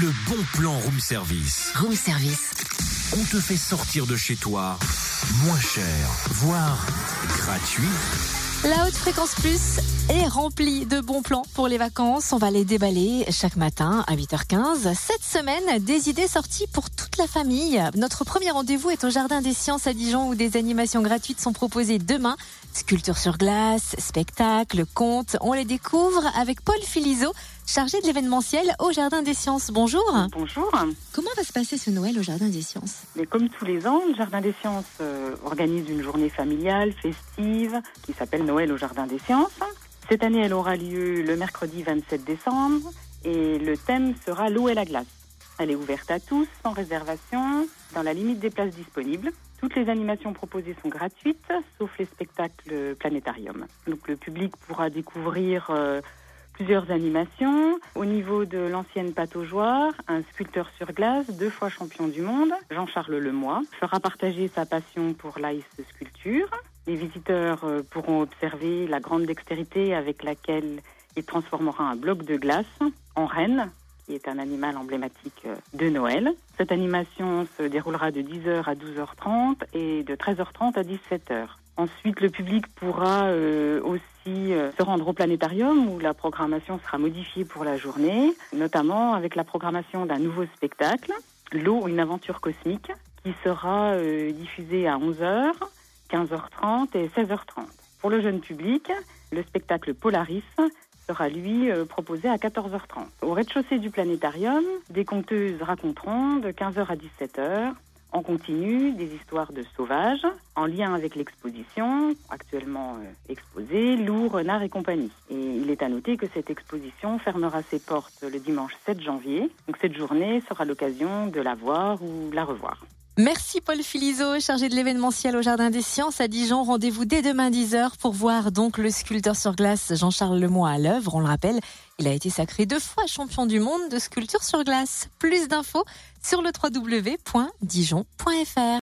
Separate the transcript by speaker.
Speaker 1: le bon plan room service.
Speaker 2: Room service.
Speaker 1: On te fait sortir de chez toi moins cher, voire gratuit.
Speaker 3: La haute fréquence plus est remplie de bons plans pour les vacances. On va les déballer chaque matin à 8h15. Cette semaine, des idées sorties pour toute la famille. Notre premier rendez-vous est au Jardin des Sciences à Dijon où des animations gratuites sont proposées demain. Sculpture sur glace, spectacle, contes. On les découvre avec Paul Filizot, chargé de l'événementiel au Jardin des Sciences. Bonjour.
Speaker 4: Bonjour.
Speaker 3: Comment va se passer ce Noël au Jardin des Sciences?
Speaker 4: Mais comme tous les ans, le Jardin des Sciences euh, organise une journée familiale, festive, qui s'appelle Noël au Jardin des Sciences. Cette année, elle aura lieu le mercredi 27 décembre et le thème sera l'eau et la glace. Elle est ouverte à tous, sans réservation, dans la limite des places disponibles. Toutes les animations proposées sont gratuites, sauf les spectacles planétarium. Donc le public pourra découvrir euh, plusieurs animations. Au niveau de l'ancienne pataugeoire, un sculpteur sur glace, deux fois champion du monde, Jean-Charles Lemoy, fera partager sa passion pour l'ice sculpture. Les visiteurs euh, pourront observer la grande dextérité avec laquelle il transformera un bloc de glace en reine qui est un animal emblématique euh, de Noël. Cette animation se déroulera de 10h à 12h30 et de 13h30 à 17h. Ensuite, le public pourra euh, aussi euh, se rendre au planétarium où la programmation sera modifiée pour la journée, notamment avec la programmation d'un nouveau spectacle, L'eau, une aventure cosmique, qui sera diffusée à 11h, 15h30 et 16h30. Pour le jeune public, le spectacle Polaris sera lui euh, proposé à 14h30. Au rez-de-chaussée du planétarium, des conteuses raconteront de 15h à 17h en continu des histoires de sauvages en lien avec l'exposition actuellement euh, exposée Loup, Renard et compagnie. Et il est à noter que cette exposition fermera ses portes le dimanche 7 janvier. Donc cette journée sera l'occasion de la voir ou la revoir.
Speaker 3: Merci Paul Filizot, chargé de l'événementiel au Jardin des Sciences à Dijon. Rendez-vous dès demain 10h pour voir donc le sculpteur sur glace Jean-Charles Lemoy à l'œuvre. On le rappelle, il a été sacré deux fois champion du monde de sculpture sur glace. Plus d'infos sur le www.dijon.fr.